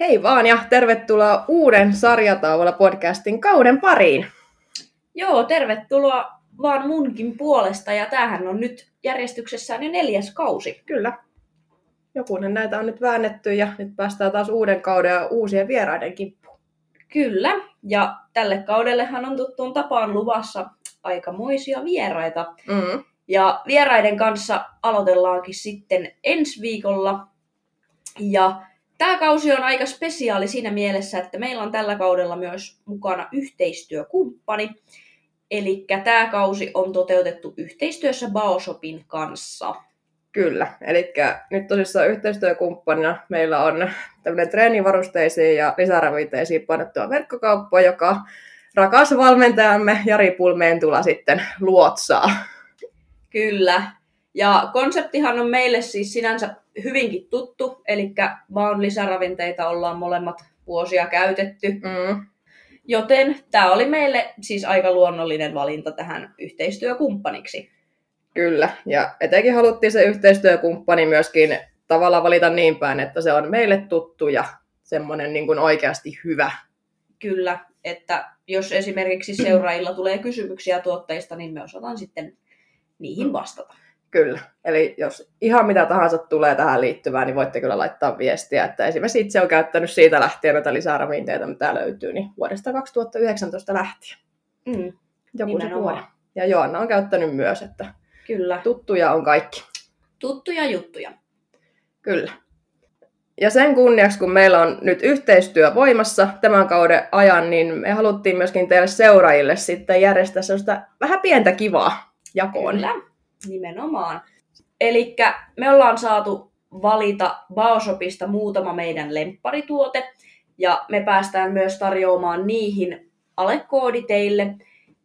Hei vaan ja tervetuloa uuden sarjataululla podcastin kauden pariin. Joo, tervetuloa vaan munkin puolesta ja tämähän on nyt järjestyksessään jo neljäs kausi. Kyllä. Jokunen näitä on nyt väännetty ja nyt päästään taas uuden kauden ja uusien vieraiden kimppuun. Kyllä, ja tälle kaudellehan on tuttuun tapaan luvassa aikamoisia vieraita. Mm. Ja vieraiden kanssa aloitellaankin sitten ensi viikolla. Ja tämä kausi on aika spesiaali siinä mielessä, että meillä on tällä kaudella myös mukana yhteistyökumppani. Eli tämä kausi on toteutettu yhteistyössä Baoshopin kanssa. Kyllä, eli nyt tosissaan yhteistyökumppanina meillä on tämmöinen treenivarusteisiin ja lisäraviteisiin painottua verkkokauppa, joka rakas valmentajamme Jari Pulmeentula sitten luotsaa. Kyllä. Ja konseptihan on meille siis sinänsä hyvinkin tuttu, eli vaan lisäravinteita ollaan molemmat vuosia käytetty. Mm. Joten tämä oli meille siis aika luonnollinen valinta tähän yhteistyökumppaniksi. Kyllä, ja etenkin haluttiin se yhteistyökumppani myöskin tavallaan valita niin päin, että se on meille tuttu ja semmoinen niin kuin oikeasti hyvä. Kyllä, että jos esimerkiksi seuraajilla tulee kysymyksiä tuotteista, niin me osataan sitten niihin vastata. Kyllä, eli jos ihan mitä tahansa tulee tähän liittyvään, niin voitte kyllä laittaa viestiä, että esimerkiksi itse on käyttänyt siitä lähtien noita lisäravinteita, mitä löytyy, niin vuodesta 2019 lähtien. Mm, Joku se vuoden. Ja Joanna on käyttänyt myös, että Kyllä, tuttuja on kaikki. tuttuja juttuja. Kyllä. Ja sen kunniaksi, kun meillä on nyt yhteistyö voimassa tämän kauden ajan, niin me haluttiin myöskin teille seuraajille sitten järjestää sellaista vähän pientä kivaa jakoon. Kyllä, nimenomaan. Eli me ollaan saatu valita Baoshopista muutama meidän lempparituote, ja me päästään myös tarjoamaan niihin alekoodi teille.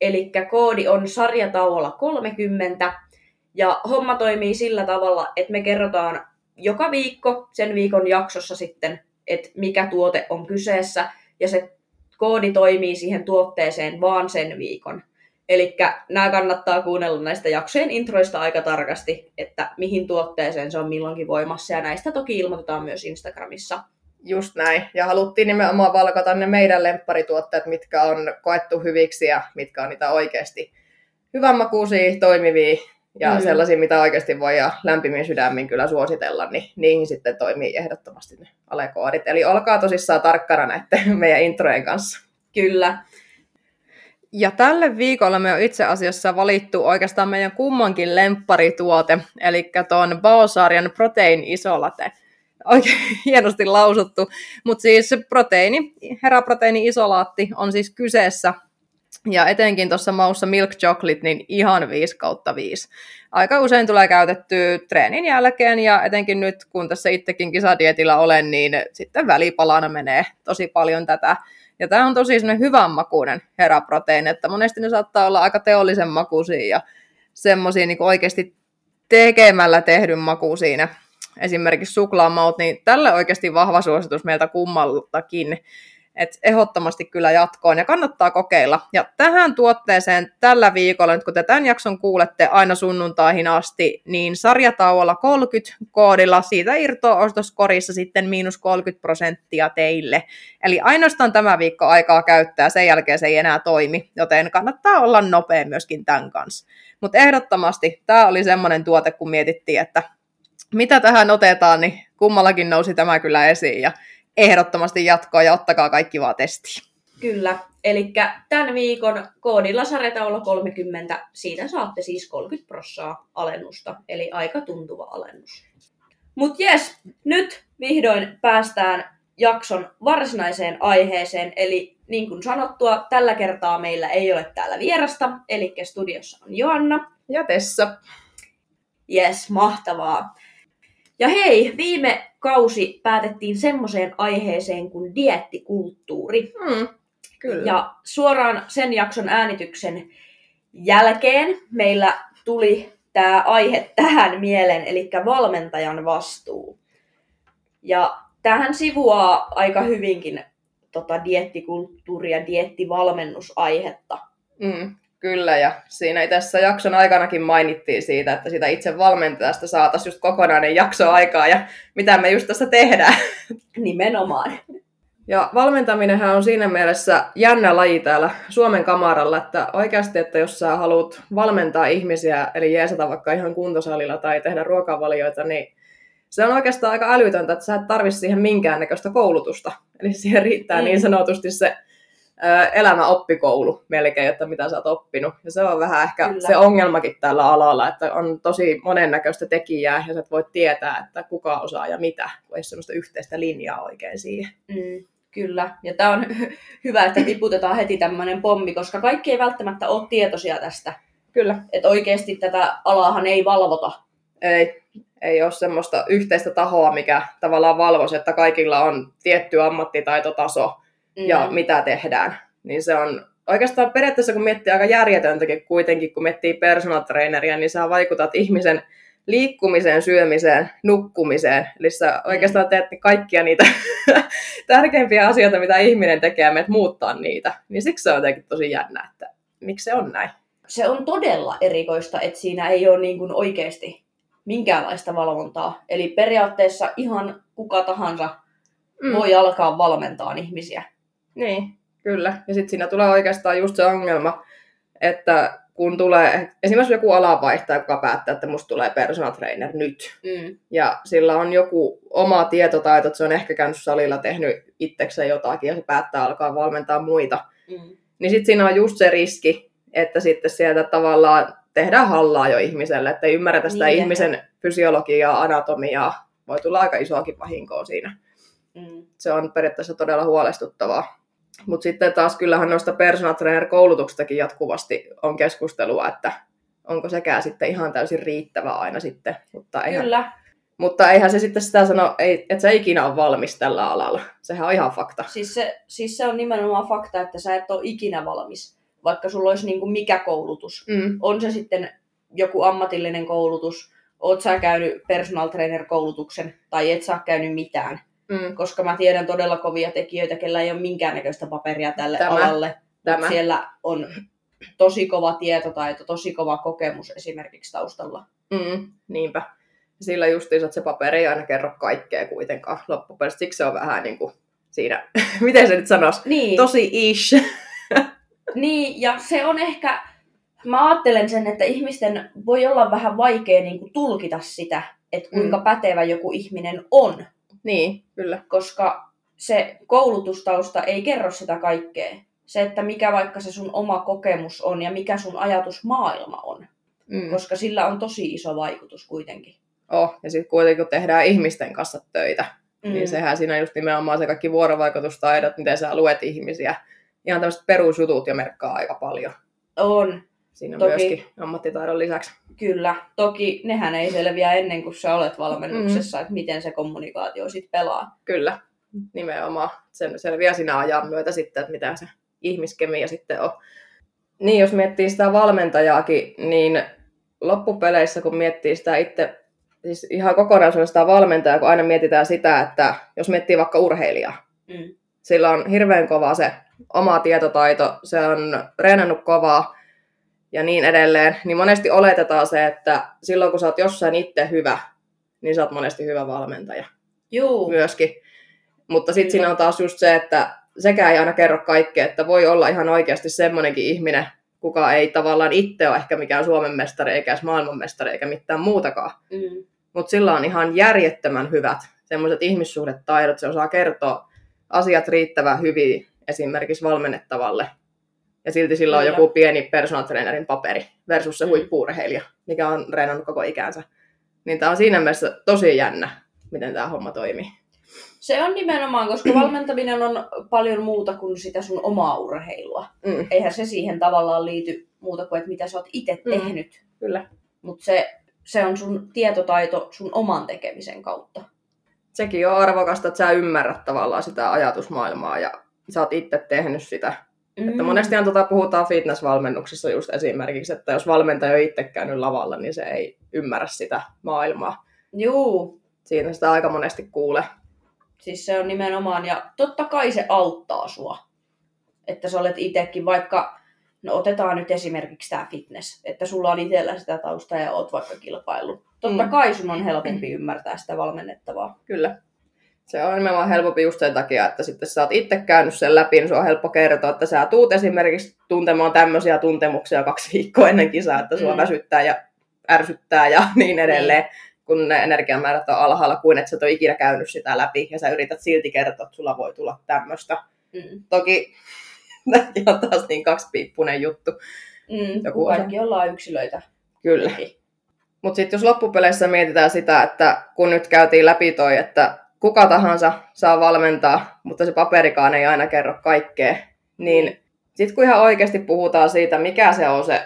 Eli koodi on sarjatauolla 30, ja homma toimii sillä tavalla, että me kerrotaan joka viikko sen viikon jaksossa sitten, että mikä tuote on kyseessä, ja se koodi toimii siihen tuotteeseen vaan sen viikon. Eli nämä kannattaa kuunnella näistä jaksojen introista aika tarkasti, että mihin tuotteeseen se on milloinkin voimassa, ja näistä toki ilmoitetaan myös Instagramissa. Just näin. Ja haluttiin nimenomaan valkata ne meidän lempparituotteet, mitkä on koettu hyviksi ja mitkä on niitä oikeasti hyvänmakuisia, toimivia ja Mm. sellaisia, mitä oikeasti voi ja lämpimin sydämin kyllä suositella, niin niihin sitten toimii ehdottomasti ne alekoodit. Eli olkaa tosissaan tarkkana näiden meidän introjen kanssa. Kyllä, Ja tälle viikolla me on itse asiassa valittu oikeastaan meidän kummankin lempparituote, eli tuon Baosarjan Protein Isolate. Oikein hienosti lausuttu, mutta siis proteiini, heraproteiini isolaatti on siis kyseessä, ja etenkin tuossa maussa Milk Chocolate, niin ihan 5 kautta 5. Aika usein tulee käytettyä treenin jälkeen, ja etenkin nyt, kun tässä itsekin kisadietillä olen, niin sitten välipalana menee tosi paljon tätä ja tämä on tosi semmoinen hyvän makuinen heraproteiini, että monesti ne saattaa olla aika teollisen makuisia ja semmoisia niin oikeasti tekemällä tehdyn maku siinä. Esimerkiksi suklaamaut, niin tälle oikeasti vahva suositus meiltä kummaltakin. Et ehdottomasti kyllä jatkoon ja kannattaa kokeilla. Ja tähän tuotteeseen tällä viikolla, nyt kun te tämän jakson kuulette aina sunnuntaihin asti, niin sarjatauolla 30 koodilla siitä irtoaa ostoskorissa sitten miinus 30 prosenttia teille. Eli ainoastaan tämä viikko aikaa käyttää, sen jälkeen se ei enää toimi, joten kannattaa olla nopea myöskin tämän kanssa. Mutta ehdottomasti tämä oli semmoinen tuote, kun mietittiin, että mitä tähän otetaan, niin kummallakin nousi tämä kyllä esiin ja ehdottomasti jatkoa ja ottakaa kaikki vaan testiin. kyllä. Eli tämän viikon koodilla sarjataulu 30, siitä saatte siis 30 prossaa alennusta, eli aika tuntuva alennus. Mutta jes, nyt vihdoin päästään jakson varsinaiseen aiheeseen, eli niin kuin sanottua, tällä kertaa meillä ei ole täällä vierasta, eli studiossa on Joanna. Ja Tessa. Jes, mahtavaa. Ja hei, viime kausi päätettiin semmoiseen aiheeseen kuin diettikulttuuri. Mm, kyllä. Ja suoraan sen jakson äänityksen jälkeen meillä tuli tämä aihe tähän mieleen, eli valmentajan vastuu. Ja tähän sivuaa aika hyvinkin tota, diettikulttuuri- ja diettivalmennusaihetta. Mm, kyllä, ja siinä tässä jakson aikanakin mainittiin siitä, että sitä itse valmentajasta saataisiin just kokonainen jakso aikaa, ja mitä me just tässä tehdään. Nimenomaan. Ja valmentaminenhan on siinä mielessä jännä laji täällä Suomen kamaralla, että oikeasti, että jos sä haluat valmentaa ihmisiä, eli jeesata vaikka ihan kuntosalilla tai tehdä ruokavalioita, niin se on oikeastaan aika älytöntä, että sä et tarvitse siihen minkäännäköistä koulutusta. Eli siihen riittää mm. niin sanotusti se elämäoppikoulu melkein, että mitä sä oot oppinut. Ja se on vähän ehkä Kyllä. se ongelmakin tällä alalla, että on tosi monennäköistä tekijää ja sä et voi tietää, että kuka osaa ja mitä, kun ei sellaista yhteistä linjaa oikein siihen. Mm. Kyllä, ja tämä on hyvä, että tiputetaan heti tämmöinen pommi, koska kaikki ei välttämättä ole tietoisia tästä. Kyllä. Että oikeasti tätä alaahan ei valvota. Ei, ei ole semmoista yhteistä tahoa, mikä tavallaan valvoisi, että kaikilla on tietty ammattitaitotaso mm. ja mitä tehdään. Niin se on oikeastaan periaatteessa, kun miettii aika järjetöntäkin kuitenkin, kun miettii personal traineria, niin sä vaikutat ihmisen liikkumiseen, syömiseen, nukkumiseen. Eli sä oikeastaan teet kaikkia niitä tärkeimpiä asioita, mitä ihminen tekee, ja muuttaa niitä. Niin siksi se on jotenkin tosi jännä, että miksi se on näin. Se on todella erikoista, että siinä ei ole niin kuin oikeasti minkäänlaista valvontaa. Eli periaatteessa ihan kuka tahansa mm. voi alkaa valmentaa ihmisiä. Niin, kyllä. Ja sitten siinä tulee oikeastaan just se ongelma, että kun tulee esimerkiksi joku alanvaihtaja, joka päättää, että musta tulee personal trainer nyt. Mm. Ja sillä on joku oma tietotaito, että se on ehkä käynyt salilla, tehnyt itsekseen jotakin ja se päättää alkaa valmentaa muita. Mm. Niin sitten siinä on just se riski, että sitten sieltä tavallaan tehdään hallaa jo ihmiselle, että ei ymmärretä sitä niin, ihmisen että... fysiologiaa, anatomiaa. Voi tulla aika isoakin vahinkoa siinä. Mm. Se on periaatteessa todella huolestuttavaa. Mutta sitten taas kyllähän noista personal trainer-koulutuksistakin jatkuvasti on keskustelua, että onko sekään sitten ihan täysin riittävä aina sitten. Mutta eihän, Kyllä. Mutta eihän se sitten sitä sano, että sä ikinä on valmis tällä alalla. Sehän on ihan fakta. Siis se, siis se on nimenomaan fakta, että sä et ole ikinä valmis, vaikka sulla olisi niin kuin mikä koulutus. Mm. On se sitten joku ammatillinen koulutus, oot sä käynyt personal trainer koulutuksen tai et sä käynyt mitään mm. koska mä tiedän todella kovia tekijöitä, kellä ei ole minkäännäköistä paperia tälle Tämä. alalle. Tämä. Siellä on tosi kova tietotaito, tosi kova kokemus esimerkiksi taustalla. Mm, niinpä. Sillä justiinsa, se paperi ei aina kerro kaikkea kuitenkaan loppupeleissä. Siksi se on vähän niin kuin siinä, miten se nyt sanoisi, niin. tosi ish. niin, ja se on ehkä, mä ajattelen sen, että ihmisten voi olla vähän vaikea niin kuin tulkita sitä, että kuinka mm. pätevä joku ihminen on. Niin, kyllä. Koska se koulutustausta ei kerro sitä kaikkea. Se, että mikä vaikka se sun oma kokemus on ja mikä sun ajatusmaailma on. Mm. Koska sillä on tosi iso vaikutus kuitenkin. Oh, ja sitten kuitenkin kun tehdään ihmisten kanssa töitä, niin mm. niin sehän siinä just nimenomaan se kaikki vuorovaikutustaidot, miten sä luet ihmisiä. Ihan tämmöiset perusjutut jo merkkaa aika paljon. On. Siinä toki, myöskin ammattitaidon lisäksi. Kyllä. Toki nehän ei selviä ennen kuin sä olet valmennuksessa, mm. että miten se kommunikaatio sitten pelaa. Kyllä. Nimenomaan. Sen selviää siinä ajan myötä sitten, että mitä se ihmiskemia sitten on. Niin, jos miettii sitä valmentajaakin, niin loppupeleissä, kun miettii sitä itse, siis ihan kokonaisuudessaan sitä valmentajaa, kun aina mietitään sitä, että jos miettii vaikka urheilijaa, mm. sillä on hirveän kova se oma tietotaito, se on reenannut kovaa, ja niin edelleen, niin monesti oletetaan se, että silloin kun sä oot jossain itse hyvä, niin sä oot monesti hyvä valmentaja. Juu. Myöskin. Mutta sitten siinä on taas just se, että sekä ei aina kerro kaikkea, että voi olla ihan oikeasti semmoinenkin ihminen, kuka ei tavallaan itse ole ehkä mikään Suomen mestari, eikä edes maailmanmestari, eikä mitään muutakaan. Mm. Mutta sillä on ihan järjettömän hyvät semmoiset ihmissuhdetaidot, se osaa kertoa asiat riittävän hyvin esimerkiksi valmennettavalle ja silti sillä on joku pieni personal trainerin paperi versus se mm. huippuurheilija, mikä on reenannut koko ikänsä. Niin tämä on siinä mielessä tosi jännä, miten tämä homma toimii. Se on nimenomaan, koska valmentaminen on paljon muuta kuin sitä sun omaa urheilua. Mm. Eihän se siihen tavallaan liity muuta kuin, että mitä sä oot itse mm. tehnyt. Kyllä. Mutta se, se on sun tietotaito sun oman tekemisen kautta. Sekin on arvokasta, että sä ymmärrät tavallaan sitä ajatusmaailmaa ja sä oot itse tehnyt sitä Mm. Että monestihan tota puhutaan fitnessvalmennuksessa just esimerkiksi, että jos valmentaja on itse käynyt lavalla, niin se ei ymmärrä sitä maailmaa. Juu. Siinä sitä aika monesti kuulee. Siis se on nimenomaan, ja totta kai se auttaa sua. Että sä olet itsekin, vaikka, no otetaan nyt esimerkiksi tämä fitness, että sulla on itsellä sitä taustaa ja oot vaikka kilpailu. Totta mm. kai sun on helpompi ymmärtää sitä valmennettavaa. Kyllä. Se on nimenomaan helpompi just sen takia, että sitten sä oot itse käynyt sen läpi, niin se on helppo kertoa, että sä tuut esimerkiksi tuntemaan tämmöisiä tuntemuksia kaksi viikkoa ennen kisaa, että sua mm. väsyttää ja ärsyttää ja niin edelleen, niin. kun ne energiamäärät on alhaalla, kuin että sä et ole ikinä käynyt sitä läpi ja sä yrität silti kertoa, että sulla voi tulla tämmöistä. Mm. Toki tämäkin on taas niin kaksipiippunen juttu. Mm, Joku kaikki ollaan yksilöitä. Kyllä. Mutta sitten jos loppupeleissä mietitään sitä, että kun nyt käytiin läpi toi, että kuka tahansa saa valmentaa, mutta se paperikaan ei aina kerro kaikkea, niin sitten kun ihan oikeasti puhutaan siitä, mikä se on se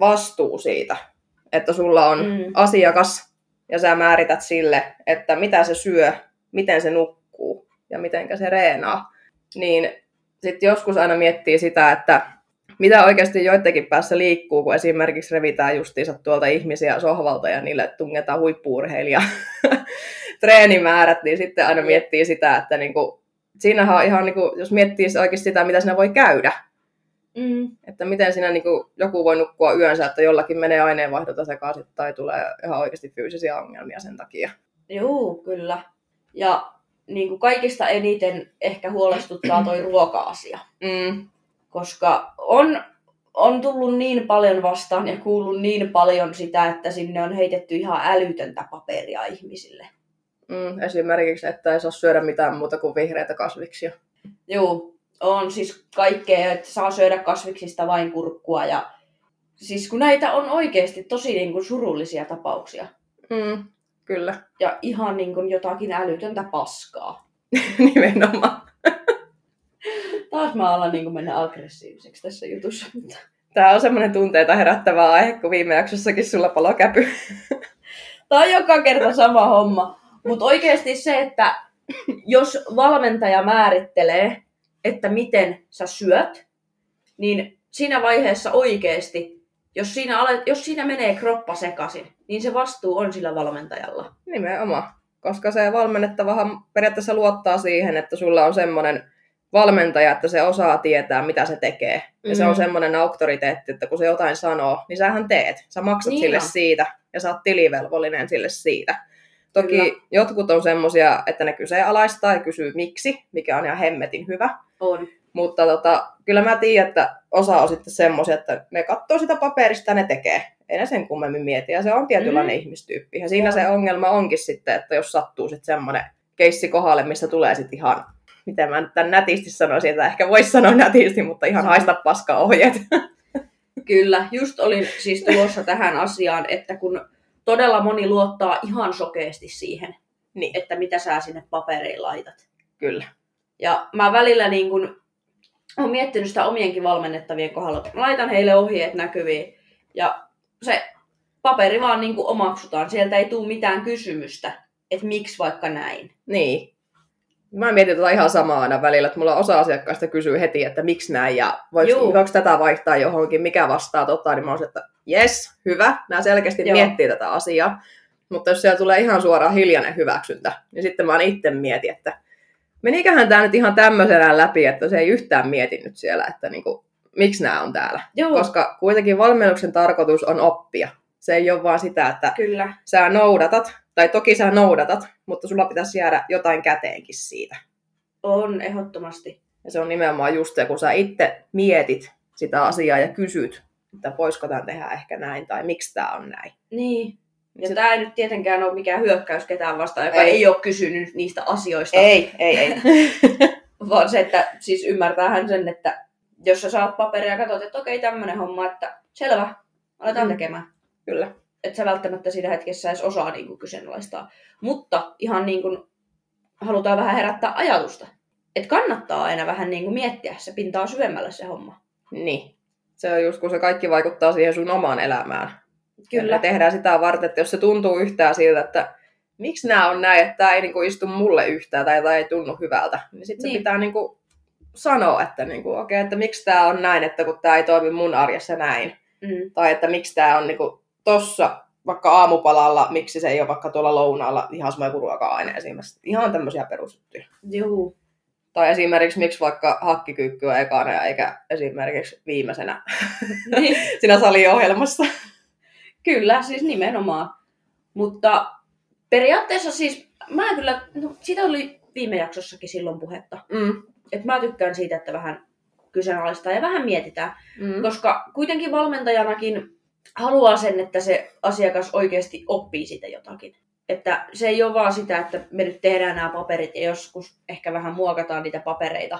vastuu siitä, että sulla on mm. asiakas ja sä määrität sille, että mitä se syö, miten se nukkuu ja miten se reenaa, niin sitten joskus aina miettii sitä, että mitä oikeasti joidenkin päässä liikkuu, kun esimerkiksi revitään justiinsa tuolta ihmisiä sohvalta ja niille tungetaan huippuurheilija treenimäärät, niin sitten aina miettii sitä, että niinku, siinähän on ihan, niinku, jos miettii oikeasti sitä, mitä siinä voi käydä, mm. että miten siinä niinku, joku voi nukkua yönsä, että jollakin menee aineenvaihdota sekaisin tai tulee ihan oikeasti fyysisiä ongelmia sen takia. Joo, kyllä. Ja niin kuin kaikista eniten ehkä huolestuttaa toi ruoka-asia. Mm koska on, on tullut niin paljon vastaan ja kuullut niin paljon sitä, että sinne on heitetty ihan älytöntä paperia ihmisille. Mm, esimerkiksi, että ei saa syödä mitään muuta kuin vihreitä kasviksia. Joo, on siis kaikkea, että saa syödä kasviksista vain kurkkua ja siis kun näitä on oikeasti tosi niin kuin surullisia tapauksia. Mm, kyllä. Ja ihan niin kuin jotakin älytöntä paskaa. Nimenomaan. Taas mä alan niin mennä aggressiiviseksi tässä jutussa. Mutta... Tämä on semmoinen tunteita herättävä aihe, kun viime jaksossakin sulla palo käpy. Tämä on joka kerta sama homma. Mutta oikeasti se, että jos valmentaja määrittelee, että miten sä syöt, niin siinä vaiheessa oikeasti, jos siinä, alet, jos siinä menee kroppa sekaisin, niin se vastuu on sillä valmentajalla. Nimenomaan. Koska se valmennettavahan periaatteessa luottaa siihen, että sulla on semmoinen valmentaja, että se osaa tietää, mitä se tekee. Ja mm. se on mm. semmoinen auktoriteetti, että kun se jotain sanoo, niin sähän teet. Sä maksat niin sille on. siitä ja sä oot tilivelvollinen sille siitä. Toki Kyllä. jotkut on semmoisia, että ne kyseenalaistaa ja kysyy miksi, mikä on ihan hemmetin hyvä. On. Mutta tota, kyllä mä tiedän, että osa on sitten semmoisia, että ne katsoo sitä paperista ja ne tekee. Ei ne sen kummemmin mieti. Ja se on tietynlainen mm. ihmistyyppi. Ja siinä se ongelma onkin sitten, että jos sattuu sitten semmoinen keissi kohdalle, missä tulee sitten ihan miten mä nyt tämän nätisti sanoisin, että ehkä voisi sanoa nätisti, mutta ihan haista paska ohjeet. Kyllä, just olin siis tulossa tähän asiaan, että kun todella moni luottaa ihan sokeasti siihen, niin. että mitä sä sinne paperiin laitat. Kyllä. Ja mä välillä niin kun, olen miettinyt sitä omienkin valmennettavien kohdalla. Mä laitan heille ohjeet näkyviin ja se paperi vaan niin kuin omaksutaan. Sieltä ei tule mitään kysymystä, että miksi vaikka näin. Niin. Mä mietin tätä ihan samaa aina välillä, että mulla osa asiakkaista kysyy heti, että miksi näin ja voiko tätä vaihtaa johonkin, mikä vastaa tota, niin mä oon että jes, hyvä, nämä selkeästi Joo. miettii tätä asiaa. Mutta jos siellä tulee ihan suoraan hiljainen hyväksyntä, niin sitten mä itse mietin, että meniköhän tämä nyt ihan tämmöisenä läpi, että se ei yhtään mieti nyt siellä, että niinku, miksi nämä on täällä. Joo. Koska kuitenkin valmennuksen tarkoitus on oppia. Se ei ole vaan sitä, että Kyllä. sä noudatat, tai toki sä noudatat, mutta sulla pitäisi jäädä jotain käteenkin siitä. On, ehdottomasti. Ja se on nimenomaan just se, kun sä itse mietit sitä asiaa ja kysyt, että voisiko tämän tehdä ehkä näin, tai miksi tämä on näin. Niin. Ja se... tämä ei nyt tietenkään ole mikään hyökkäys ketään vastaan, joka ei, ei ole kysynyt niistä asioista. Ei, ei, ei. Vaan se, että siis ymmärtäähän sen, että jos sä saat paperia ja katsot, että okei, tämmöinen homma, että selvä, aletaan mm. tekemään. Kyllä että sä välttämättä siinä hetkessä edes osaa niin kuin kyseenalaistaa. Mutta ihan niin kuin halutaan vähän herättää ajatusta. Että kannattaa aina vähän niin kuin miettiä se pintaa syvemmälle se homma. Niin. Se on just kun se kaikki vaikuttaa siihen sun omaan elämään. Kyllä. Ja tehdään sitä varten, että jos se tuntuu yhtään siltä, että miksi nämä on näin, että tämä ei niin kuin istu mulle yhtään tai tämä ei tunnu hyvältä, niin sitten niin. se pitää niin kuin sanoa, että, niin kuin, okay, että miksi tämä on näin, että kun tämä ei toimi mun arjessa näin. Mm. Tai että miksi tämä on niin kuin, tossa vaikka aamupalalla, miksi se ei ole vaikka tuolla lounaalla ihan sama kuin ruoka-aine esimerkiksi. Ihan tämmöisiä perusjuttuja. Joo. Tai esimerkiksi miksi vaikka hakkikyykky on ekana eikä esimerkiksi viimeisenä niin. siinä saliohjelmassa. Kyllä, siis nimenomaan. Mutta periaatteessa siis mä kyllä, no, siitä oli viime jaksossakin silloin puhetta. Mm. Et mä tykkään siitä, että vähän kyseenalaistaa ja vähän mietitään. Mm. Koska kuitenkin valmentajanakin haluaa sen, että se asiakas oikeasti oppii siitä jotakin. Että se ei ole vaan sitä, että me nyt tehdään nämä paperit ja joskus ehkä vähän muokataan niitä papereita,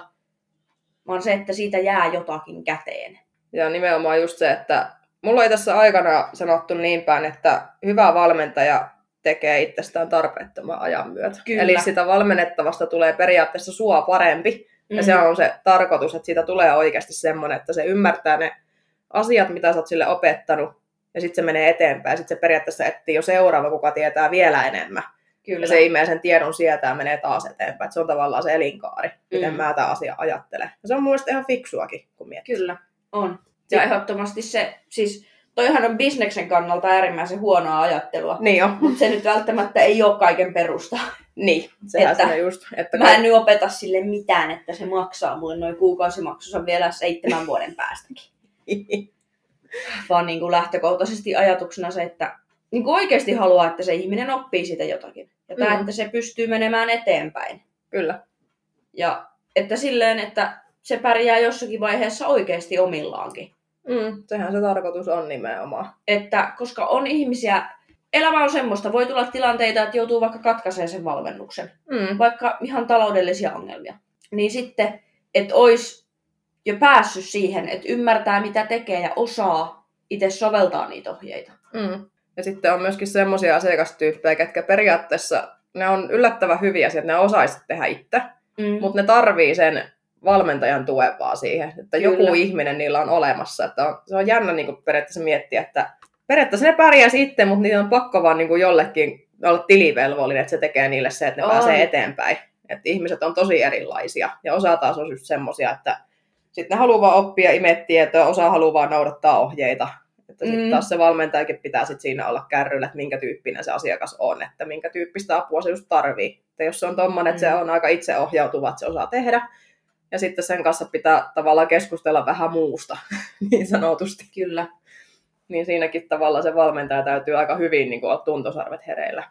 vaan se, että siitä jää jotakin käteen. Ja nimenomaan just se, että mulla ei tässä aikana sanottu niin päin, että hyvä valmentaja tekee itsestään tarpeettoman ajan myötä. Kyllä. Eli sitä valmennettavasta tulee periaatteessa sua parempi. Mm. Ja se on se tarkoitus, että siitä tulee oikeasti semmoinen, että se ymmärtää ne asiat, mitä sä oot sille opettanut, ja sitten se menee eteenpäin. Sitten se periaatteessa etsii jo seuraava, kuka tietää vielä enemmän. Kyllä. Ja se imee sen tiedon sieltä ja menee taas eteenpäin. Et se on tavallaan se elinkaari, miten Mm. mä tämä asia ajattelen. Ja se on mun mielestä ihan fiksuakin, kun miettii. Kyllä, on. Ja ehdottomasti se, siis toihan on bisneksen kannalta äärimmäisen huonoa ajattelua. Niin on. Mutta se nyt välttämättä ei ole kaiken perusta. Niin, sehän Että- että, just. Että Mä en nyt opeta sille mitään, että se maksaa mulle noin kuukausimaksussa vielä seitsemän vuoden päästäkin. Vaan niin kuin lähtökohtaisesti ajatuksena se, että niin kuin oikeasti haluaa, että se ihminen oppii siitä jotakin. Ja tämä, Mm. että se pystyy menemään eteenpäin. Kyllä. Ja että silleen, että se pärjää jossakin vaiheessa oikeasti omillaankin. Mm, sehän se tarkoitus on nimenomaan. Että koska on ihmisiä, elämä on semmoista, voi tulla tilanteita, että joutuu vaikka katkaiseen sen valmennuksen. Mm. vaikka ihan taloudellisia ongelmia, niin sitten, että olisi jo päässyt siihen, että ymmärtää mitä tekee ja osaa itse soveltaa niitä ohjeita. Mm. Ja sitten on myöskin semmoisia asiakastyyppejä, ketkä periaatteessa, ne on yllättävän hyviä, että ne osaisi tehdä itse, Mm. mutta ne tarvii sen valmentajan tuen vaan siihen, että joku Kyllä. ihminen niillä on olemassa. Että on, se on jännä niin periaatteessa miettiä, että periaatteessa ne pärjää sitten, mutta niitä on pakko vaan niin jollekin olla tilivelvollinen, että se tekee niille se, että ne On. pääsee eteenpäin. Että ihmiset on tosi erilaisia ja osa taas on just semmoisia, että sitten ne haluaa vaan oppia, imeä tietoa, osa haluaa vaan noudattaa ohjeita. Että sitten Mm. taas se valmentajakin pitää sit siinä olla kärryllä, että minkä tyyppinen se asiakas on, että minkä tyyppistä apua se just tarvii. Että jos se on tommonen, että se Mm. on aika itseohjautuva, että se osaa tehdä, ja sitten sen kanssa pitää tavallaan keskustella vähän muusta, niin sanotusti. Kyllä. Niin siinäkin tavallaan se valmentaja täytyy aika hyvin niin olla tuntosarvet hereillä.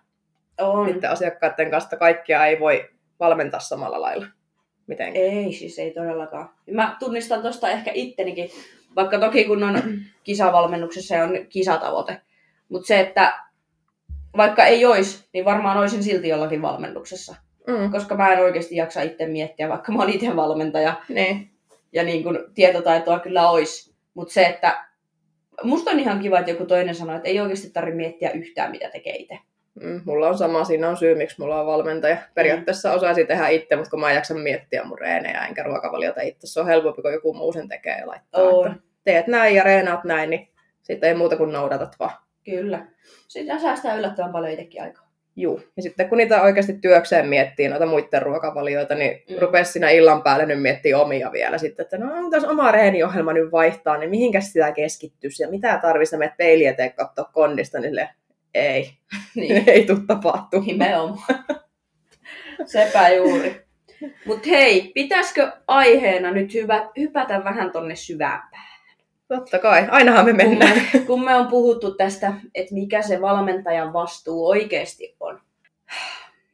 On. Sitten asiakkaiden kanssa kaikkia ei voi valmentaa samalla lailla. Mitenkään. Ei, siis ei todellakaan. Mä tunnistan tuosta ehkä ittenikin, vaikka toki kun on kisavalmennuksessa ja on kisatavoite. Mutta se, että vaikka ei olisi, niin varmaan olisin silti jollakin valmennuksessa. Mm. Koska mä en oikeasti jaksa itse miettiä, vaikka mä oon itse valmentaja. Niin. ja niin kuin tietotaitoa kyllä olisi. Mutta se, että musta on ihan kiva, että joku toinen sanoo, että ei oikeasti tarvitse miettiä yhtään, mitä tekee itse. Mm, mulla on sama, siinä on syy, miksi mulla on valmentaja. Periaatteessa osaisin tehdä itse, mutta kun mä en jaksa miettiä mun reenejä enkä ruokavaliota itse, se on helpompi, kun joku muu sen tekee ja laittaa. On. Että teet näin ja reenaat näin, niin sitten ei muuta kuin noudatat vaan. Kyllä. Sitä säästää yllättävän paljon itsekin aikaa. Juu. Ja sitten kun niitä oikeasti työkseen miettii noita muiden ruokavalioita, niin Mm. mm. rupesi siinä illan päälle nyt miettiä omia vielä sitten, että no onko oma reeniohjelma nyt vaihtaa, niin mihinkäs sitä keskittyisi ja mitä tarvitsisi menet peiliä eteen katsoa kondista, niin ei, Niin, ei tule tapahtumaan. nimenomaan. Sepä juuri. Mutta hei, pitäisikö aiheena nyt hyvä, hypätä vähän tonne syvämpään? Totta kai, ainahan me Kun mennään. me, kun me on puhuttu tästä, että mikä se valmentajan vastuu oikeasti on.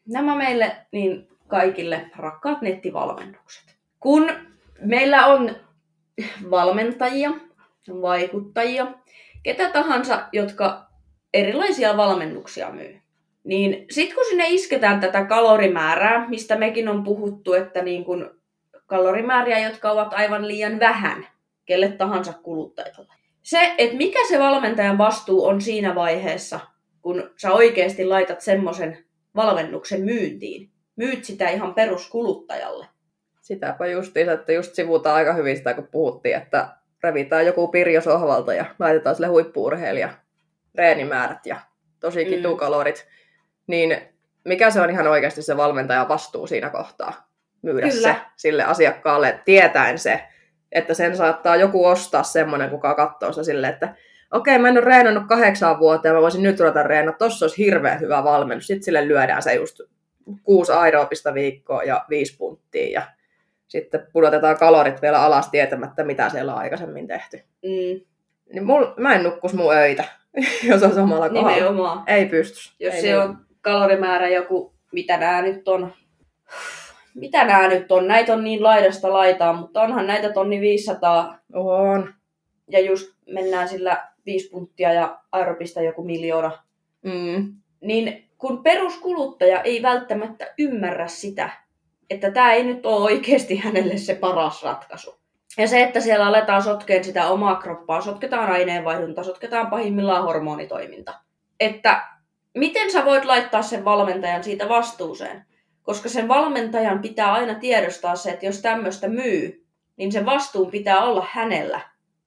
Nämä meille niin kaikille rakkaat nettivalmennukset. Kun meillä on valmentajia, vaikuttajia, ketä tahansa, jotka erilaisia valmennuksia myy, niin sitten kun sinne isketään tätä kalorimäärää, mistä mekin on puhuttu, että niin kun kalorimääriä, jotka ovat aivan liian vähän kelle tahansa kuluttajalle. Se, että mikä se valmentajan vastuu on siinä vaiheessa, kun sä oikeasti laitat semmoisen valmennuksen myyntiin. Myyt sitä ihan peruskuluttajalle. Sitäpä justiinsa, että just sivutaan aika hyvin sitä, kun puhuttiin, että revitään joku Pirjo sohvalta ja laitetaan sille huippuurheilija reenimäärät ja tosi Mm. kitukalorit. Niin mikä se on ihan oikeasti se valmentajan vastuu siinä kohtaa? Myydä Kyllä. se sille asiakkaalle tietäen se, että sen saattaa joku ostaa semmoinen, kuka katsoo sitä silleen, että okei, mä en ole reenannut kahdeksaan vuoteen, mä voisin nyt ruveta reenaa, tossa olisi hirveän hyvä valmennus. Sitten sille lyödään se just kuusi aerobista viikkoa ja viisi punttia ja sitten pudotetaan kalorit vielä alas tietämättä, mitä siellä on aikaisemmin tehty. Mm, Niin mul, mä en nukkus mun öitä, jos on samalla kohdalla. nimenomaan. Ei pysty. Jos ei se niin. on kalorimäärä joku, mitä nämä nyt on, mitä nämä nyt on? Näitä on niin laidasta laitaan, mutta onhan näitä tonni 500. On. Ja just mennään sillä 5 punttia ja aeropista joku miljoona. Mm. Niin kun peruskuluttaja ei välttämättä ymmärrä sitä, että tämä ei nyt ole oikeasti hänelle se paras ratkaisu. Ja se, että siellä aletaan sotkeen sitä omaa kroppaa, sotketaan aineenvaihdunta, sotketaan pahimmillaan hormonitoiminta. Että miten sä voit laittaa sen valmentajan siitä vastuuseen? Koska sen valmentajan pitää aina tiedostaa se, että jos tämmöistä myy, niin se vastuun pitää olla hänellä.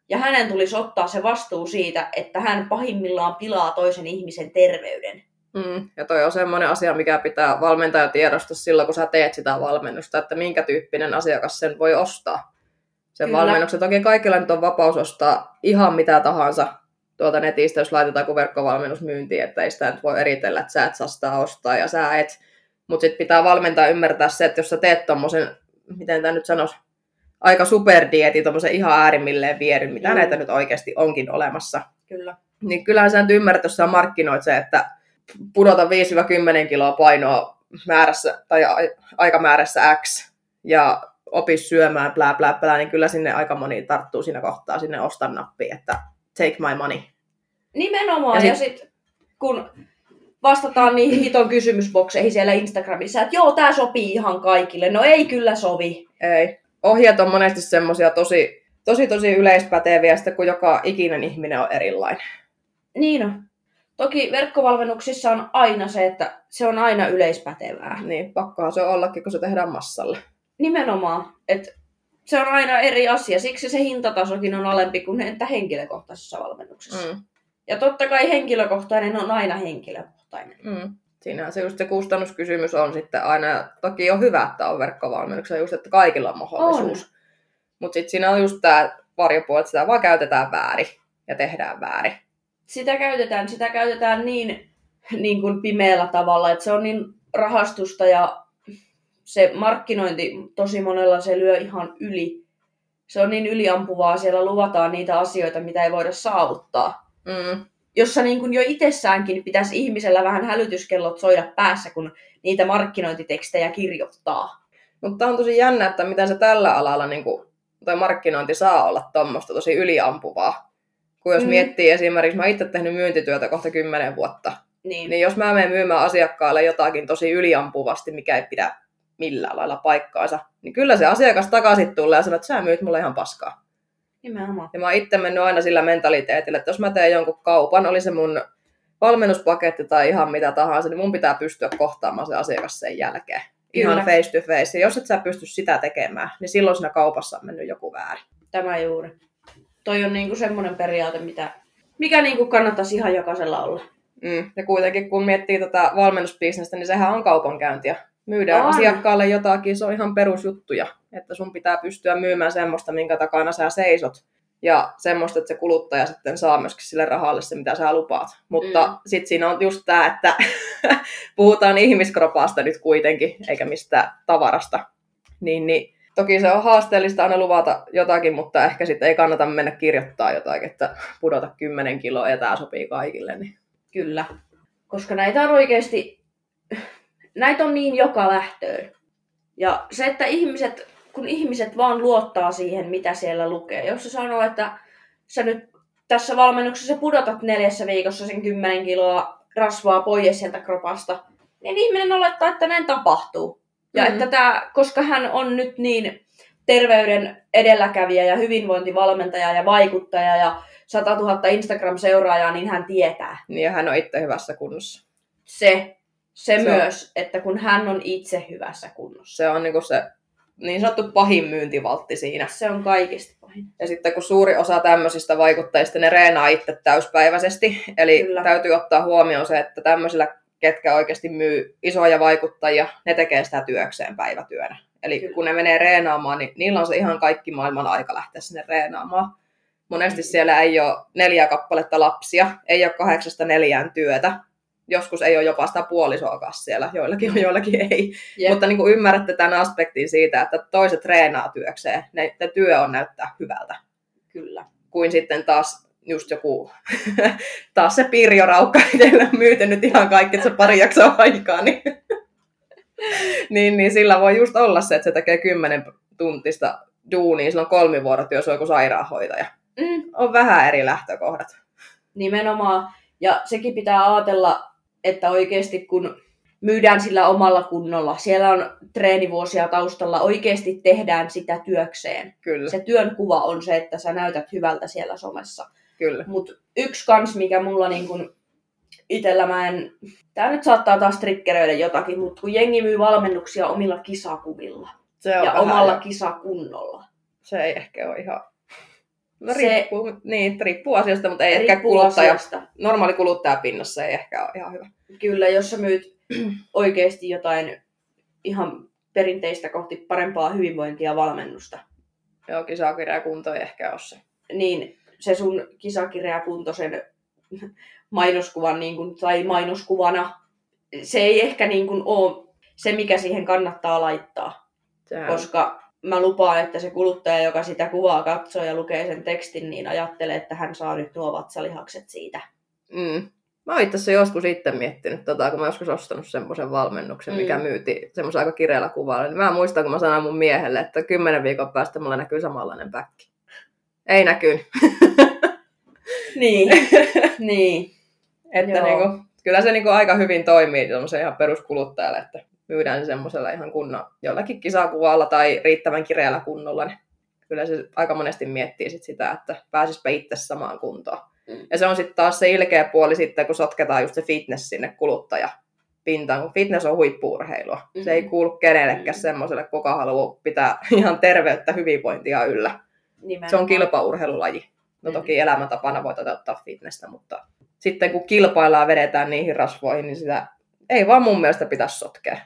Ja hänen tulisi ottaa se vastuu siitä, että hän pahimmillaan pilaa toisen ihmisen terveyden. Mm. Ja toi on semmoinen asia, mikä pitää valmentaja tiedostaa silloin, kun sä teet sitä valmennusta, että minkä tyyppinen asiakas sen voi ostaa. Sen Kyllä. valmennuksen. Toki kaikilla nyt on vapaus ostaa ihan mitä tahansa tuolta netistä, jos laitetaan kuin verkkovalmennus myyntiin, että ei sitä nyt voi eritellä, että sä et saa sitä ostaa ja sä et. Mutta sitten pitää valmentaa ymmärtää se, että jos sä teet tommosen, miten tämä nyt sanoisi, aika superdietin, tommosen ihan äärimmilleen vieryn, mitä Mm. näitä nyt oikeasti onkin olemassa, Kyllä. niin kyllähän sä nyt ymmärrät, jos sä markkinoit se, että pudota 5-10 kiloa painoa määrässä tai aikamäärässä X ja opi syömään, plää, plää, plää, niin kyllä sinne aika moni tarttuu siinä kohtaa sinne ostan nappiin, että take my money. Nimenomaan. Ja Ja sit- kun vastataan niihin hiton kysymysbokseihin siellä Instagramissa, että joo, tämä sopii ihan kaikille. No ei kyllä sovi. Ei. Ohjeet on monesti semmoisia tosi, tosi, tosi yleispäteviä, sitten kun joka ikinen ihminen on erilainen. Niin on. Toki verkkovalmennuksissa on aina se, että se on aina yleispätevää. Niin, pakkohan se on ollakin, kun se tehdään massalla. Nimenomaan, että se on aina eri asia. Siksi se hintatasokin on alempi kuin entä henkilökohtaisessa valmennuksessa. Mm. Ja totta kai henkilökohtainen on aina henkilökohtainen. Mm. Siinähän se just se kustannuskysymys on sitten aina, toki on hyvä, että on verkkovalmennuksia, just että kaikilla on mahdollisuus. Mutta sitten siinä on just tämä varjopuoli, että sitä vaan käytetään väärin ja tehdään väärin. Sitä käytetään, sitä käytetään niin, niin kuin pimeällä tavalla, että se on niin rahastusta ja se markkinointi tosi monella se lyö ihan yli. Se on niin yliampuvaa, siellä luvataan niitä asioita, mitä ei voida saavuttaa. Mm. Jossa niin kuin jo itsessäänkin pitäisi ihmisellä vähän hälytyskellot soida päässä, kun niitä markkinointitekstejä kirjoittaa. Mutta on tosi jännä, että miten se tällä alalla, niin kuin, tai markkinointi saa olla tuommoista tosi yliampuvaa. Kun jos Mm. miettii esimerkiksi, mä itse tehnyt myyntityötä kohta 10 vuotta, Niin, niin jos mä menen myymään asiakkaalle jotakin tosi yliampuvasti, mikä ei pidä millään lailla paikkaansa, niin kyllä se asiakas takaisin tulee ja sanoo, että sä myyt mulle ihan paskaa. nimenomaan. Ja mä oon itse mennyt aina sillä mentaliteetillä, että jos mä teen jonkun kaupan, oli se mun valmennuspaketti tai ihan mitä tahansa, niin mun pitää pystyä kohtaamaan se asiakas sen jälkeen. Ihan Kyllä. face to face. Ja jos et sä pysty sitä tekemään, niin silloin siinä kaupassa on mennyt joku väärin. Tämä juuri. Toi on niinku semmoinen periaate, mitä, mikä niinku kannattaisi ihan jokaisella olla. Mm. Ja kuitenkin kun miettii tätä valmennusbisnestä, niin sehän on kaupankäyntiä. Myydään On. asiakkaalle jotakin, se on ihan perusjuttuja. Että sun pitää pystyä myymään semmoista, minkä takana sä seisot. Ja semmoista, että se kuluttaja sitten saa myöskin sille rahalle se, mitä sä lupaat. Mutta Mm. sitten siinä on just tämä, että puhutaan ihmiskropasta nyt kuitenkin, eikä mistään tavarasta. Niin, niin toki se on haasteellista aina luvata jotakin, mutta ehkä sitten ei kannata mennä kirjoittaa jotakin, että pudota 10 kiloa ja tämä sopii kaikille. Niin. Kyllä. Koska näitä on oikeasti, näitä on niin joka lähtöön. Ja se, että ihmiset, kun ihmiset vaan luottaa siihen, mitä siellä lukee. Jos se sanoo, että sä nyt tässä valmennuksessa pudotat neljässä viikossa sen 10 kiloa rasvaa pois sieltä kropasta, niin ihminen olettaa, että näin tapahtuu. Ja Mhm. että tämä, koska hän on nyt niin terveyden edelläkävijä ja hyvinvointivalmentaja ja vaikuttaja ja 100 000 Instagram-seuraajaa, niin hän tietää Niin ja hän on itse hyvässä kunnossa. se, se, Se se on- myös, että kun hän on itse hyvässä kunnossa. Se on niinku se niin sanottu pahin myyntivaltti siinä. Se on kaikista pahin. Ja sitten kun suuri osa tämmöisistä vaikuttajista, ne reenaa itse täyspäiväisesti. Eli Kyllä. Täytyy ottaa huomioon se, että tämmöisillä, ketkä oikeasti myy isoja vaikuttajia, ne tekee sitä työkseen päivätyönä. Eli Kyllä. kun ne menee reenaamaan, niin niillä on se ihan kaikki maailman aika lähteä sinne reenaamaan. Monesti siellä ei ole neljä kappaletta lapsia, ei ole kahdeksasta neljään työtä. Joskus ei ole jopa sitä puolisoakaan siellä, joillakin on, joillakin ei. Jep. Mutta niin kuin ymmärrätte tämän aspektin siitä, että toiset treenaa työkseen, ne, ne työ on näyttää hyvältä, Kyllä. kuin sitten taas just joku, taas se Pirjo Raukka on myyty nyt ihan kaikki, että se pari jaksoa aikaa, niin niin, niin sillä voi just olla se, että se tekee kymmenen tuntista duunia, sillä on kolmivuorotyö, se on joku sairaanhoitaja. Mm, On vähän eri lähtökohdat. nimenomaan. Ja sekin pitää ajatella, että oikeasti kun myydään sillä omalla kunnolla, siellä on treenivuosia taustalla, oikeasti tehdään sitä työkseen. Kyllä, Se työn kuva on se, että sä näytät hyvältä siellä somessa. kyllä. Mutta yksi kans, mikä mulla niin kun itellä mä en... Tää nyt saattaa taas triggeröidä jotakin, mutta kun jengi myy valmennuksia omilla kisakuvilla Se ja vähän omalla jo- kisakunnolla. Se ei ehkä ole ihan... No Se- riippuu, niin, riippuu asiasta, mutta ei ehkä kuluttaja, asiasta. normaali kuluttajapinnassa ei ehkä ole ihan hyvä. Kyllä, jos sä myyt oikeasti jotain ihan perinteistä kohti parempaa hyvinvointia ja valmennusta, Joo, kisakirja kunto ei ehkä ole se. niin se sun kisakirja kuntoisen mainoskuvan niin kun, tai mainoskuvana, se ei ehkä niin kun ole se, mikä siihen kannattaa laittaa. Sehän Koska mä lupaan, että se kuluttaja, joka sitä kuvaa katsoo ja lukee sen tekstin, niin ajattelee, että hän saa nyt nuo vatsalihakset siitä. Mm. Mä oon itse asiassa joskus itse miettinyt, tota, kun mä joskus ostanut semmoisen valmennuksen, mikä Mm. myyti semmoisen aika kireellä kuvalla. Niin mä muistan, kun mä sanoin mun miehelle, että kymmenen viikon päästä mulla näkyy samanlainen päkki. Ei näkynyt. Niin, niin. Että Joo. niinku, kyllä se niinku aika hyvin toimii semmoisen ihan peruskuluttajalle, että myydään se semmoisella ihan kunnon, jollakin kisakuvalla tai riittävän kireällä kunnolla. Niin kyllä se aika monesti miettii sit sitä, että pääsispä itse samaan kuntoon. Mm. Ja se on sitten taas se ilkeä puoli sitten, kun sotketaan just se fitness sinne kuluttaja pintaan, kun fitness on huippuurheilua. Mm-hmm. Se ei Mhm. kuulu kenellekään Mm. semmoiselle, kuka haluaa pitää ihan terveyttä, hyvinvointia yllä. Nimenomaan. Se on kilpaurheilulaji. No Mm. toki elämäntapana voi toteuttaa fitnessä, mutta sitten kun kilpaillaan vedetään niihin rasvoihin, niin sitä ei vaan mun mielestä pitäisi sotkea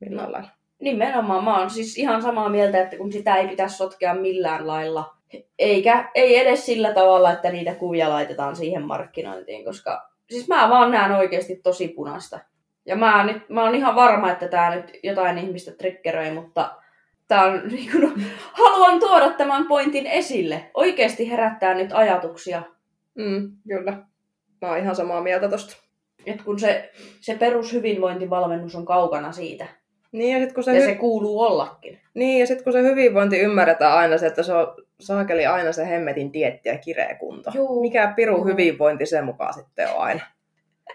millään lailla. Nimenomaan, mä oon siis ihan samaa mieltä, että kun sitä ei pitäisi sotkea millään lailla, eikä ei edes sillä tavalla, että niitä kuvia laitetaan siihen markkinointiin, koska siis mä vaan näen oikeasti tosi punasta. Ja mä, nyt, mä oon ihan varma, että tää nyt jotain ihmistä triggeröi, mutta tää on, niin kun, haluan tuoda tämän pointin esille. Oikeasti herättää nyt ajatuksia. Mm, kyllä. Mä oon ihan samaa mieltä tosta. Että kun se, se perushyvinvointivalmennus on kaukana siitä. Niin ja sitten kun, se Ja hy- se kuuluu ollakin. niin, ja sit, kun se hyvinvointi ymmärretään aina se, että se on saakeli aina se hemmetin dietti ja kireä kunto. Juu. Mikä piru Juu. hyvinvointi sen mukaan sitten on aina.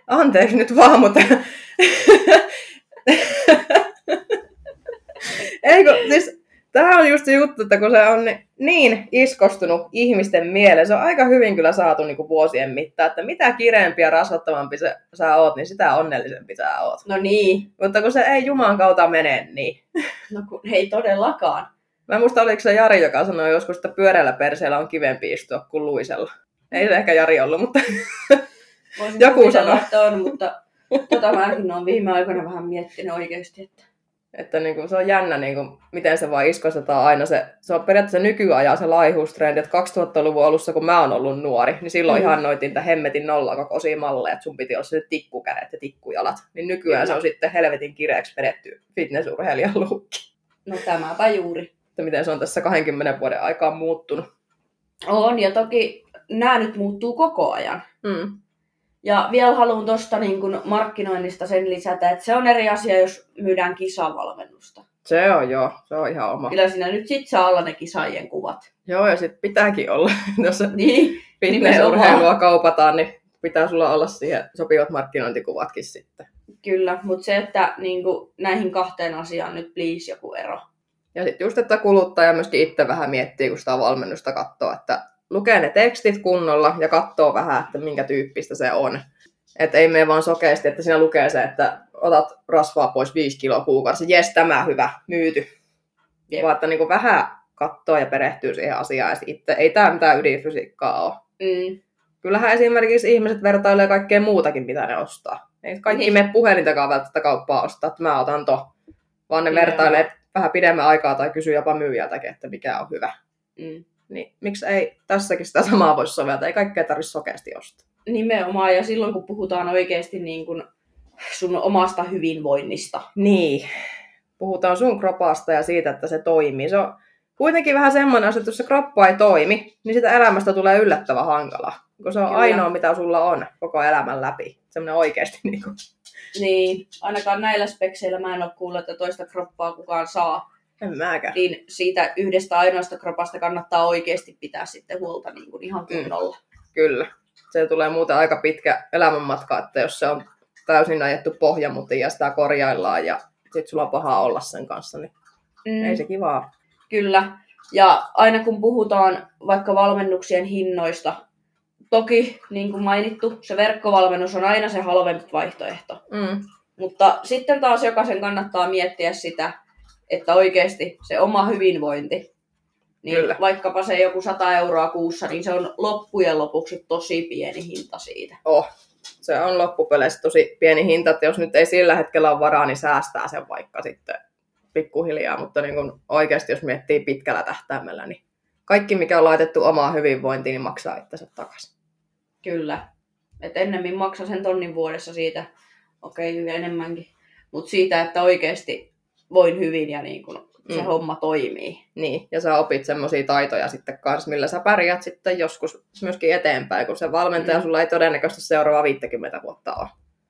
Anteeksi nyt vaan, mutta... Eikö, siis tämä on just se juttu, että kun se on ni- niin iskostunut ihmisten mieleen, se on aika hyvin kyllä saatu niin kuin vuosien mittaan, että mitä kireempi ja rasvattavampi se, sä oot, niin sitä onnellisempi sä oot. No niin, Mutta kun se ei Juman kautta mene, niin... no kun ei todellakaan. Mä muista, oliko se Jari, joka sanoi joskus, että pyörällä perseellä on kivempi istua kuin luisella. Ei se ehkä Jari ollut, mutta Voisin Joku sanoo. että on, mutta tota mäkin olen viime aikoina vähän miettinyt oikeasti, että Että niin kuin, se on jännä, niin kuin, miten se vaan iskostetaan aina. Se, se on periaatteessa nykyajan se laihuustrendi, että 2000-luvun alussa, kun mä oon ollut nuori, niin silloin Mm. mm. ihannoitiin niitä hemmetin nollakokoisia malleja, että sun piti olla se tikkukädet ja tikkujalat. Niin nykyään Kyllä. se on sitten helvetin kireäksi vedetty fitnessurheilijan lukki. no tämäpä juuri. Että miten se on tässä 20 vuoden aikaan muuttunut. On, ja toki nämä nyt muuttuu koko ajan. Mm. Ja vielä haluan tuosta niin kun markkinoinnista sen lisätä, että se on eri asia, jos myydään kisavalmennusta. Se on joo, se on ihan oma. Kyllä siinä nyt sit saa olla ne kisaajien kuvat. Joo, ja sitten pitääkin olla, jos Niin, fitnessurheilua kaupataan, niin pitää sulla olla siihen sopivat markkinointikuvatkin sitten. kyllä. Mutta se, että niin kun, näihin kahteen asiaan nyt please joku ero. Ja sitten just, että kuluttaja myöskin itse vähän miettii, kun sitä valmennusta katsoo, että lukee ne tekstit kunnolla ja katsoo vähän, että minkä tyyppistä se on. Että ei mene vaan sokeasti, että siinä lukee se, että otat rasvaa pois 5 kiloa kuukaudessa, jes tämä hyvä, myyty. Jep. Vaan että niin vähän katsoo ja perehtyy siihen asiaan itse ei tämä mitään ydinfysiikkaa ole. Mm. Kyllähän esimerkiksi ihmiset vertailee kaikkea muutakin, mitä ne ostaa. Ei kaikki Niin. mene puhelintakaan välttämättä kauppaa ostaa, että mä otan to. Vaan ne Nimenomaan. vertailee vähän pidemmän aikaa tai kysyy jopa myyjältäkin, että mikä on hyvä. Mm. Niin miksi ei tässäkin sitä samaa voisi soveltaa? Ei kaikkea tarvitse sokeasti ostaa. Nimenomaan, ja silloin kun puhutaan oikeasti niin kun sun omasta hyvinvoinnista. Niin. Puhutaan sun kropasta ja siitä, että se toimii. Se on kuitenkin vähän semmoinen asia, että jos se kroppa ei toimi, niin sitä elämästä tulee yllättävän hankala. Kun se on Kyllä. Kyllä. ainoa, mitä sulla on koko elämän läpi. Semmoinen oikeasti niin kuin, Niin, ainakaan näillä spekseillä mä en ole kuullut, että toista kroppaa kukaan saa. En mäkään. Niin siitä yhdestä ainoasta kropasta kannattaa oikeasti pitää sitten huolta niin kuin ihan kunnolla. Mm. Kyllä. Se tulee muuten aika pitkä elämänmatka, että jos se on täysin ajettu pohjamutiin ja sitä korjaillaan ja sitten sulla on paha olla sen kanssa, niin mm. ei se kivaa. Kyllä. Ja aina kun puhutaan vaikka valmennuksien hinnoista, toki niin kuin mainittu, se verkkovalmennus on aina se halvempi vaihtoehto. Mm. Mutta sitten taas jokaisen kannattaa miettiä sitä, että oikeasti se oma hyvinvointi, niin Kyllä. vaikkapa se joku 100 euroa kuussa, niin se on loppujen lopuksi tosi pieni hinta siitä. Oh, se on loppupeleissä tosi pieni hinta, että jos nyt ei sillä hetkellä ole varaa, niin säästää sen vaikka sitten pikkuhiljaa, mutta niin kun oikeasti jos miettii pitkällä tähtäimellä, niin kaikki mikä on laitettu omaa hyvinvointiin, niin maksaa itsensä takaisin. Kyllä. Et ennemmin maksa sen tonnin vuodessa siitä, okei okay, enemmänkin, mutta siitä, että oikeasti voin hyvin ja niin kun se mm. homma toimii. Niin, ja sä opit semmoisia taitoja sitten kanssa, millä sä pärjät sitten joskus myöskin eteenpäin, kun se valmentaja mm. sulla ei todennäköisesti seuraava 50 vuotta ole.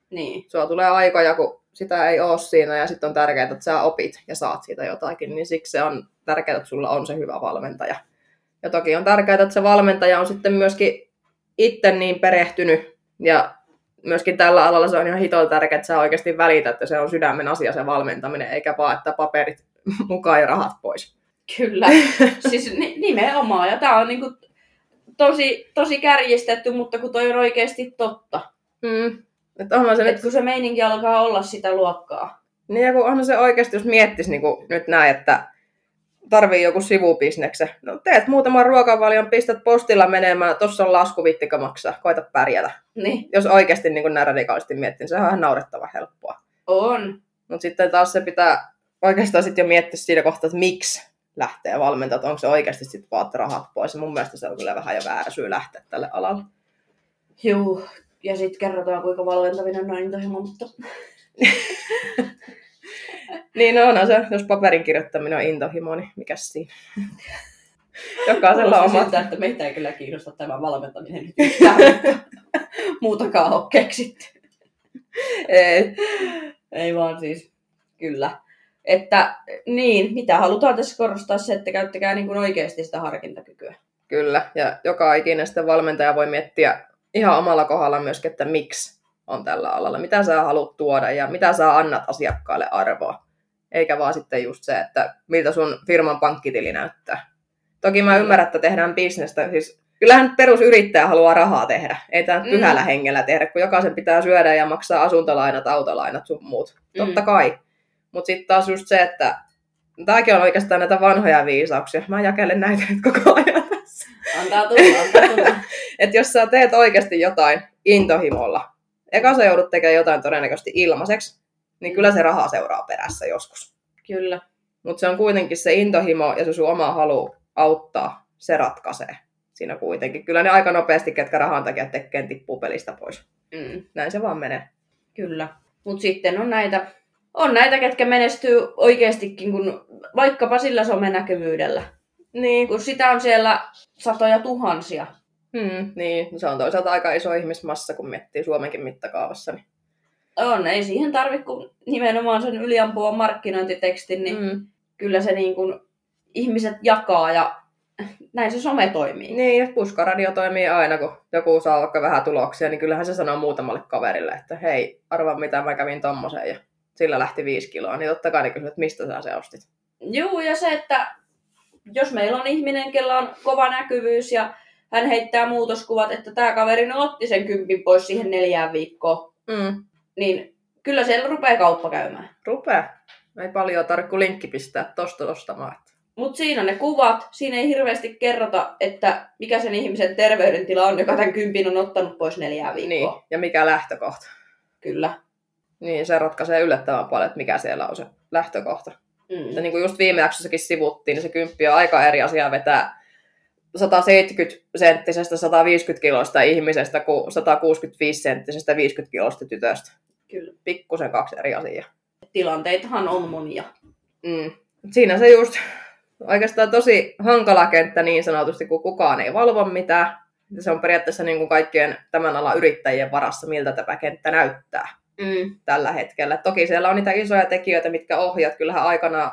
Niin. Sulla tulee aikoja, kun sitä ei ole siinä ja sitten on tärkeää, että sä opit ja saat siitä jotakin, niin siksi se on tärkeää, että sulla on se hyvä valmentaja. Ja toki on tärkeää, että se valmentaja on sitten myöskin itse niin perehtynyt ja myöskin tällä alalla se on ihan hitoa tärkeää, että sä oikeasti välität, että se on sydämen asia se valmentaminen, eikä vaan, että paperit mukaan ja rahat pois. Kyllä, siis nimenomaan. Ja tämä on niinku tosi, tosi kärjistetty, mutta kun toi on oikeasti totta. Mm. Että onhan se Et nyt... kun se meininki alkaa olla sitä luokkaa. Niin ja kun onhan se oikeasti, jos miettisi niin nyt näin, että tarvii joku sivubisneksen. No teet muutaman ruokavalion, pistät postilla menemään, tuossa on lasku, vittikö maksaa, koita pärjätä. Niin. Jos oikeasti niin näin radikaalisti miettii, niin se on ihan naurettava helppoa. On. Mutta sitten taas se pitää oikeastaan sitten jo miettiä siinä kohtaa, että miksi lähtee valmentaa, että onko se oikeasti sitten vaan rahat pois. Ja mun mielestä se on kyllä vähän jo väärä syy lähteä tälle alalle. Joo, ja sitten kerrotaan, kuinka valmentaminen on intohimo, mutta... niin no, onhan se, jos paperin kirjoittaminen on intohimo, niin mikä siinä? Jokaisella on oma. Siltä, että meitä ei kyllä kiinnosta tämä valmentaminen nyt muutakaan ole keksitty. ei. ei vaan siis, kyllä. Että niin, mitä halutaan tässä korostaa se, että käyttäkää niin kuin oikeasti sitä harkintakykyä. Kyllä, ja joka ikinen sitten valmentaja voi miettiä ihan omalla kohdalla myöskin, että miksi on tällä alalla, mitä sä haluat tuoda ja mitä sä annat asiakkaalle arvoa. Eikä vaan sitten just se, että miltä sun firman pankkitili näyttää. Toki mä ymmärrän, että tehdään bisnestä, siis kyllähän perusyrittäjä haluaa rahaa tehdä. Ei tämä mm. pyhällä hengellä tehdä, kun jokaisen pitää syödä ja maksaa asuntolainat, autolainat sun muut. Totta mm. kai. Mutta sitten taas just se, että tämäkin on oikeastaan näitä vanhoja viisauksia. Mä jakelen näitä nyt koko ajan tässä. Antaa tulla, antaa tulla. että jos sä teet oikeasti jotain intohimolla, eka sä joudut tekemään jotain todennäköisesti ilmaiseksi, niin kyllä se raha seuraa perässä joskus. Kyllä. Mutta se on kuitenkin se intohimo ja se sun oma halu auttaa, se ratkaisee siinä kuitenkin. Kyllä ne aika nopeasti, ketkä rahan takia tekee, tippuu pelistä pois. Mm. Näin se vaan menee. Kyllä. Mutta sitten on näitä on näitä, ketkä menestyy oikeastikin, kun vaikkapa sillä somenäkyvyydellä. Niin. Kun sitä on siellä satoja tuhansia. Hmm, niin, se on toisaalta aika iso ihmismassa, kun miettii Suomenkin mittakaavassa. Niin... On, ei siihen tarvitse kuin nimenomaan sen yliampuvan markkinointitekstin, niin mm. kyllä se niin kuin ihmiset jakaa ja näin se some toimii. Niin, ja puskaradio toimii aina, kun joku saa vaikka vähän tuloksia, niin kyllähän se sanoo muutamalle kaverille, että hei, arva mitä mä kävin tommosen ja sillä lähti viisi kiloa, niin totta kai ne kysyvät, että mistä sä se ostit. Joo, ja se, että jos meillä on ihminen, kella on kova näkyvyys ja hän heittää muutoskuvat, että tämä kaveri otti sen kympin pois siihen neljään viikkoon, mm. niin kyllä siellä rupeaa kauppa käymään. Rupea. Ei paljon tarvitse linkki pistää tosta ostamaan. Mutta siinä ne kuvat, siinä ei hirveästi kerrota, että mikä sen ihmisen terveydentila on, joka tämän kympin on ottanut pois neljää viikkoa. Niin, ja mikä lähtökohta. Kyllä. Niin, se ratkaisee yllättävän paljon, että mikä siellä on se lähtökohta. Mm. Ja niin kuin just viime jaksossakin sivuttiin, niin se kymppi on aika eri asia vetää 170 senttisestä 150 kilosta ihmisestä kuin 165 senttisestä 50 kilosta tytöstä. Kyllä. Pikkusen kaksi eri asiaa. Tilanteitahan on monia. Mm. Siinä se just oikeastaan tosi hankala kenttä niin sanotusti, kun kukaan ei valvo mitään. Se on periaatteessa niin kuin kaikkien tämän alan yrittäjien varassa, miltä tämä kenttä näyttää Mm. tällä hetkellä. Toki siellä on niitä isoja tekijöitä, mitkä ohjat. Kyllähän aikana,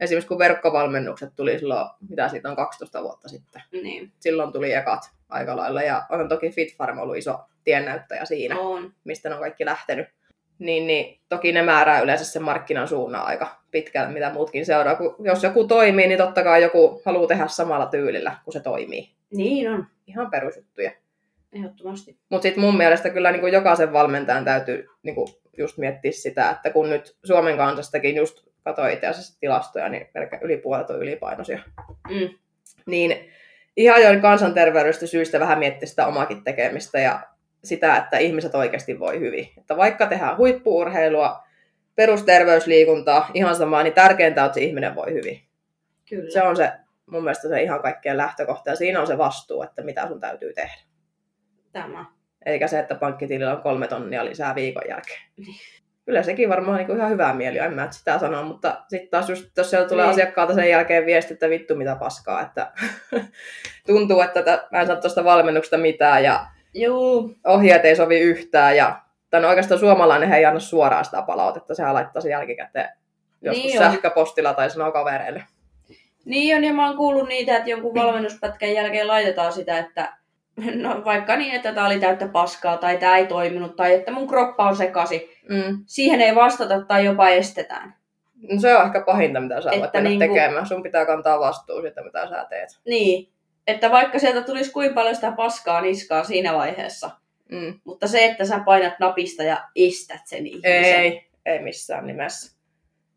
esimerkiksi kun verkkovalmennukset tuli silloin, mitä siitä on 12 vuotta sitten, Niin, silloin tuli ekat aika lailla. Ja on toki FitFarm ollut iso tiennäyttäjä siinä, on. mistä ne on kaikki lähtenyt. Niin, niin toki ne määrää yleensä sen markkinan suunnan aika pitkälle, mitä muutkin seuraa. Kun jos joku toimii, niin totta kai joku haluaa tehdä samalla tyylillä, kun se toimii. Niin on, Ihan perusjuttuja. ehdottomasti. Mutta sitten mun mielestä kyllä niin kuin jokaisen valmentajan täytyy niin kuin just miettiä sitä, että kun nyt Suomen kansastakin just katsoin itse asiassa tilastoja, niin pelkkä yli puolet on ylipainoisia. Mm. Niin ihan jo kansanterveydestä syistä vähän miettiä sitä omakin tekemistä ja sitä, että ihmiset oikeasti voi hyvin. Että vaikka tehdään huippuurheilua, perusterveysliikuntaa, ihan samaa, niin tärkeintä on, että se ihminen voi hyvin. Kyllä. Se on se mun mielestä se ihan kaikkien lähtökohta ja siinä on se vastuu, että mitä sun täytyy tehdä. Tämä. Eikä se, että pankkitilillä on kolme tonnia lisää viikon jälkeen. Kyllä sekin varmaan niin kuin ihan hyvää mieli, en mä sitä sano, mutta sitten taas just, jos siellä tulee Niin. asiakkaalta sen jälkeen viesti, että vittu mitä paskaa, että tuntuu, että tä- mä en saa tuosta valmennuksesta mitään ja Juu, ohjeet ei sovi yhtään ja tai no oikeastaan suomalainen he ei anna suoraan sitä palautetta, sehän laittaa sen jälkikäteen joskus Niin sähköpostilla tai sanoo kavereille. Niin on, ja mä oon kuullut niitä, että jonkun valmennuspätkän jälkeen laitetaan sitä, että no vaikka niin, että tää oli täyttä paskaa, tai tää ei toiminut, tai että mun kroppa on sekasi. Mm. Siihen ei vastata tai jopa estetään. No se on ehkä pahinta, mitä sä voit mennä niinku- tekemään. Sun pitää kantaa vastuu siitä, mitä sä teet. Niin, että vaikka sieltä tulisi kuinka paljon sitä paskaa niskaa siinä vaiheessa, Mm. mutta se, että sä painat napista ja estät sen ihmisen. Ei, ei missään nimessä.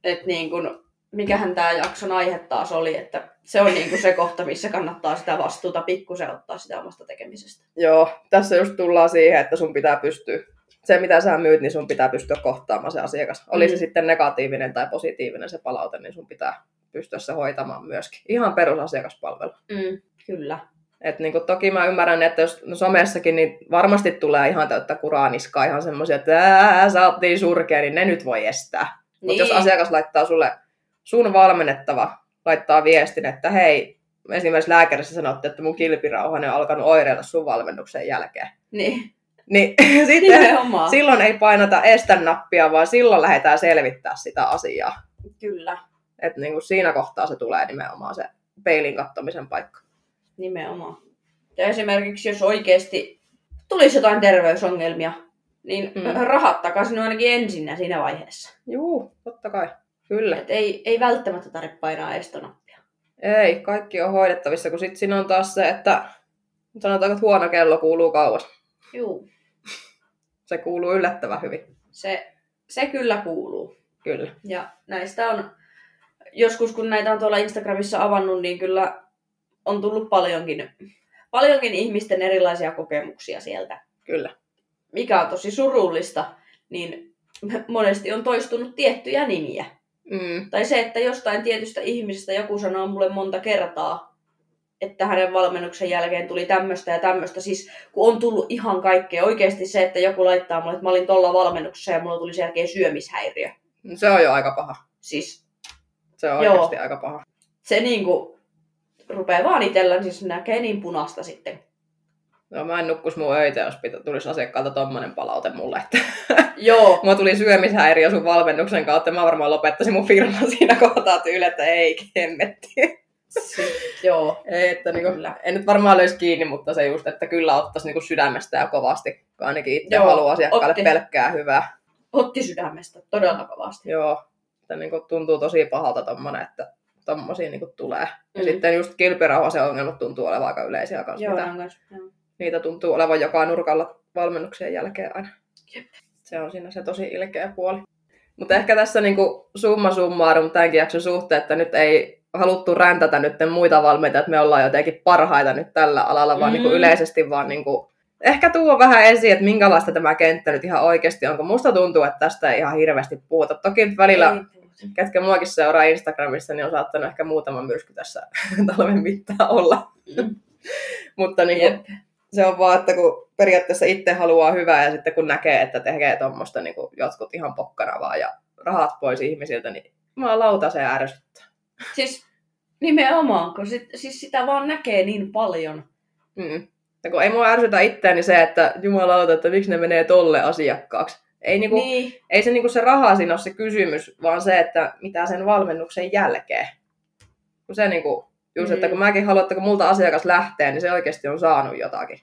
Että niin kun, mikähän tämä jakson aihe taas oli, että se on niin kun se kohta, missä kannattaa sitä vastuuta pikkusen ottaa sitä omasta tekemisestä. Joo, tässä just tullaan siihen, että sun pitää pystyä, se mitä sä myyt, niin sun pitää pystyä kohtaamaan se asiakas. Oli Mm. se sitten negatiivinen tai positiivinen se palaute, niin sun pitää pystyä se hoitamaan myöskin. Ihan perusasiakaspalvelu. Mm, kyllä. Et niin toki mä ymmärrän, että jos no somessakin, niin varmasti tulee ihan täyttä kuraa niskaa, ihan semmoisia, että ää, sä oot niin surkea, niin ne nyt voi estää. Mutta Niin. jos asiakas laittaa sulle, sun valmennettava laittaa viestin, että hei, esimerkiksi lääkärissä sanotte, että mun kilpirauhanen on alkanut oireilla sun valmennuksen jälkeen. Niin, Niin sitten nimenomaan. silloin ei painata estän nappia, vaan silloin lähdetään selvittää sitä asiaa. Kyllä, Et niin kuin siinä kohtaa se tulee nimenomaan se peilin kattomisen paikka. nimenomaan. Ja esimerkiksi jos oikeasti tulisi jotain terveysongelmia, niin Mm. rahat takaisin ainakin ensin siinä vaiheessa. Juu, totta kai. Kyllä. Et ei, ei välttämättä tarvitse painaa estonappia. Ei, kaikki on hoidettavissa, kun sitten siinä on taas se, että sanotaan, että huono kello kuuluu kauas. Juu, Se kuuluu yllättävän hyvin. se, se kyllä kuuluu. Kyllä. Ja näistä on, joskus kun näitä on tuolla Instagramissa avannut, niin kyllä on tullut paljonkin, paljonkin ihmisten erilaisia kokemuksia sieltä. Kyllä. Mikä on tosi surullista, niin monesti on toistunut tiettyjä nimiä. Mm. Tai se, että jostain tietystä ihmisestä joku sanoo mulle monta kertaa, että hänen valmennuksen jälkeen tuli tämmöistä ja tämmöistä. Siis kun on tullut ihan kaikkea. Oikeasti se, että joku laittaa mulle, että mä olin tuolla valmennuksessa ja mulla tuli sen jälkeen syömishäiriö. Se on jo aika paha. Siis Se on Joo. oikeasti aika paha. se niinku rupeaa vaan itellä, siis näkee niin punasta sitten. No, mä en nukkus mun öitä, jos pitä, tulisi asiakkaalta tommonen palaute mulle, että Joo, mulla tuli syömishäiriö sun valmennuksen kautta, mä varmaan lopettaisin mun firman siinä kohtaa tyyli, että ei kemmetti. joo, Ei, että niinku, Kyllä. en nyt varmaan löisi kiinni, mutta se just, että kyllä ottaisi niinku sydämestä ja kovasti, kun ainakin itse Joo, haluaa asiakkaalle otti. pelkkää hyvää. otti sydämestä todella kovasti. Joo, että niinku tuntuu tosi pahalta tommonen, että tommosia niinku tulee. Ja Mm. sitten just kilpirauhasen ongelmat tuntuu olevan aika yleisiä kanssa. Joo, mitä- ne on kans, joo. Niitä tuntuu olevan joka nurkalla valmennuksen jälkeen aina. Jep. Se on siinä se tosi ilkeä puoli. Mutta ehkä tässä niinku summa summarum tämänkin jakson suhteen, että nyt ei haluttu räntätä nyt muita valmentajia, että me ollaan jotenkin parhaita nyt tällä alalla, vaan Mm. niinku yleisesti vaan niinku, ehkä tuo vähän esiin, että minkälaista tämä kenttä nyt ihan oikeasti on, kun musta tuntuu, että tästä ei ihan hirveästi puhuta. Toki välillä, Ei ketkä muakin seuraa Instagramissa, niin on saattanut ehkä muutama myrsky tässä talven mittaan olla. Mm. Mutta niin Jep. se on vaan, että kun periaatteessa itse haluaa hyvää ja sitten kun näkee, että tekee tuommoista niin jotkut ihan pokkana vaan ja rahat pois ihmisiltä, niin lauta se ärsyttää. Siis nimenomaan, kun sit, siis sitä vaan näkee niin paljon. Mm. Ja kun ei mua ärsytä itseäni se, että jumalauta, että miksi ne menee tolle asiakkaaksi. Ei, niinku, Niin, ei se, niinku se raha siinä ole se kysymys, vaan se, että mitä sen valmennuksen jälkeen. Kun se niinku, just, Mm. että kun mäkin haluan, että kun multa asiakas lähtee, niin se oikeasti on saanut jotakin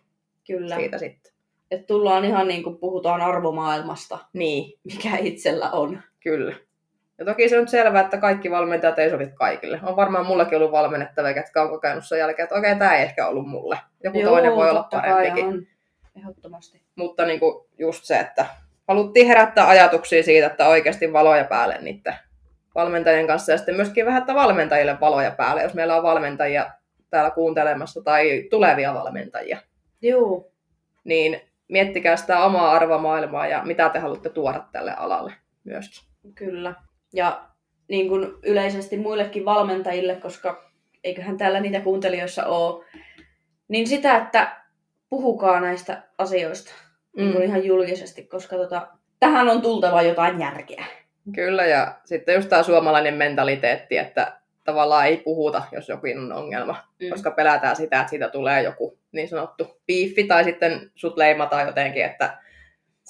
kyllä. siitä sitten. Että tullaan ihan niin kuin puhutaan arvomaailmasta, Niin, mikä itsellä on. kyllä. Ja toki se on selvää, että kaikki valmentajat ei sovi kaikille. On varmaan mullakin ollut valmennettavia, ketkä on kokenut sen jälkeen, että okei, tämä ei ehkä ollut mulle. Joku toinen voi olla parempikin. on. Ehdottomasti. Mutta niin kuin just se, että haluttiin herättää ajatuksia siitä, että oikeasti valoja päälle niiden valmentajien kanssa ja sitten myöskin vähän, että valmentajille valoja päälle, jos meillä on valmentajia täällä kuuntelemassa tai tulevia valmentajia, Joo, niin miettikää sitä omaa arvomaailmaa ja mitä te haluatte tuoda tälle alalle myöskin. kyllä. Ja niin kuin yleisesti muillekin valmentajille, koska eiköhän täällä niitä kuuntelijoissa ole, niin sitä, että puhukaa näistä asioista mm. niin ihan julkisesti, koska tota, tähän on tultava jotain järkeä. Kyllä, ja sitten just tämä suomalainen mentaliteetti, että tavallaan ei puhuta, jos jokin on ongelma, Mm. koska pelätään sitä, että siitä tulee joku niin sanottu piiffi, tai sitten sut leimataan jotenkin, että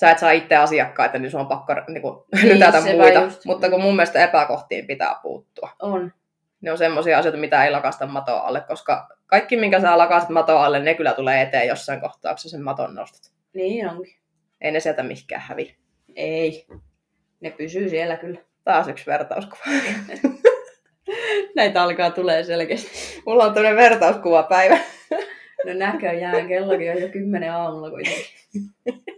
sä et saa itse asiakkaita, niin sun on pakko niin kuin, Niin, lytätä muita. just. Mutta kun mun mielestä epäkohtiin pitää puuttua. On. Ne on semmoisia asioita, mitä ei lakasta matoa alle, koska kaikki, minkä sä lakastat matoa alle, ne kyllä tulee eteen jossain kohtaa, kun sä sen maton nostat. Niin onkin. Ei ne sieltä mihinkään häviä. Ei. Ne pysyy siellä kyllä. Taas yksi vertauskuva. Näitä alkaa tulee selkeästi. Mulla on tämmöinen vertauskuvapäivä. No näköjään, kellokin on jo kymmenen aamulla kuitenkin.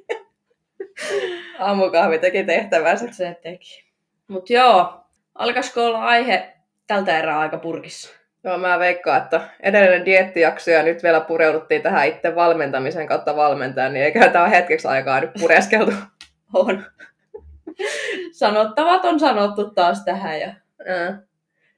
Aamukahvi teki tehtävänsä. Se teki. Mut joo, alkaisiko olla aihe tältä erää aika purkissa? Joo, mä veikkaan, että edellinen diettijakso ja nyt vielä pureuduttiin tähän itse valmentamisen kautta valmentajan, niin eikä tämä hetkeksi aikaa nyt pureskeltu. On. Sanottavat on sanottu taas tähän. Ja...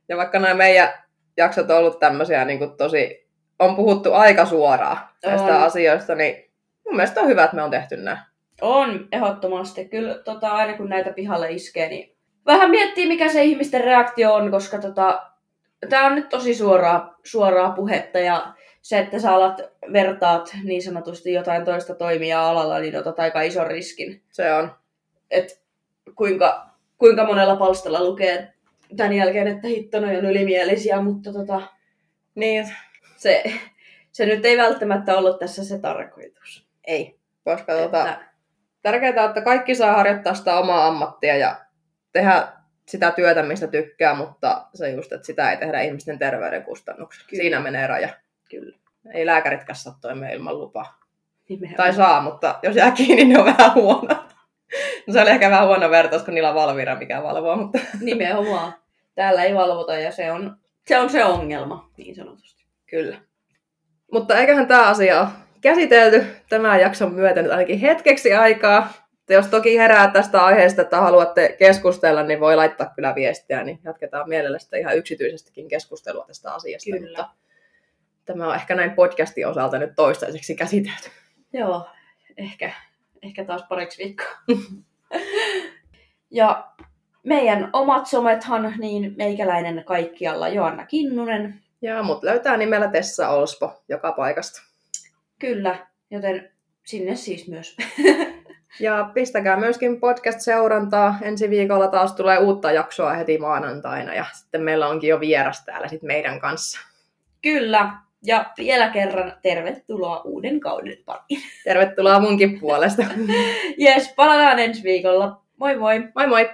Ja vaikka nämä meidän jaksot on ollut tämmöisiä niin kuin tosi, on puhuttu aika suoraan näistä On. asioista, niin mun mielestä on hyvä, että me on tehty nämä. On, ehdottomasti. Kyllä tota, aina kun näitä pihalle iskee, niin vähän miettii, mikä se ihmisten reaktio on, koska tota, tämä on nyt tosi suoraa, suoraa puhetta ja se, että sä alat vertaat niin sanotusti jotain toista toimijaa alalla, niin otat aika ison riskin. Se on. Et kuinka, kuinka monella palstalla lukee tämän jälkeen, että hitto, noi on ylimielisiä, mutta tota, Niin, se, se nyt ei välttämättä ollut tässä se tarkoitus. ei. Koska tota, Että, tärkeää on, että kaikki saa harjoittaa sitä omaa ammattia ja tehdä sitä työtä, mistä tykkää, mutta se just, että sitä ei tehdä ihmisten terveyden kustannuksella. Kyllä. Siinä menee raja. kyllä, Ei lääkäritkään saa toimia ilman lupaa. nimenomaan. Tai saa, mutta jos jää kiinni, niin on vähän huono. No se oli ehkä vähän huono vertaus, kun niillä on Valvira, mikä valvoo, mutta Nimenomaan. Täällä ei valvota ja se on se, on se ongelma, niin sanotusti. kyllä. Mutta eiköhän tämä asia ole käsitelty tämän jakson myötä nyt ainakin hetkeksi aikaa. Te jos toki herää tästä aiheesta, että haluatte keskustella, niin voi laittaa kyllä viestiä, niin jatketaan mielellä sitten ihan yksityisestikin keskustelua tästä asiasta. Kyllä. Mutta tämä on ehkä näin podcastin osalta nyt toistaiseksi käsitelty. Joo, ehkä, ehkä taas pariksi viikkoa. ja meidän omat somethan, niin meikäläinen kaikkialla Joanna Kinnunen. Ja mut löytää nimellä Tessa Olspo joka paikasta. Kyllä, joten sinne siis myös. Ja pistäkää myöskin podcast-seurantaa. Ensi viikolla taas tulee uutta jaksoa heti maanantaina ja sitten meillä onkin jo vieras täällä sit meidän kanssa. Kyllä, ja vielä kerran tervetuloa uuden kauden pariin. Tervetuloa munkin puolesta. Jes, palataan ensi viikolla. Moi moi! Moi moi!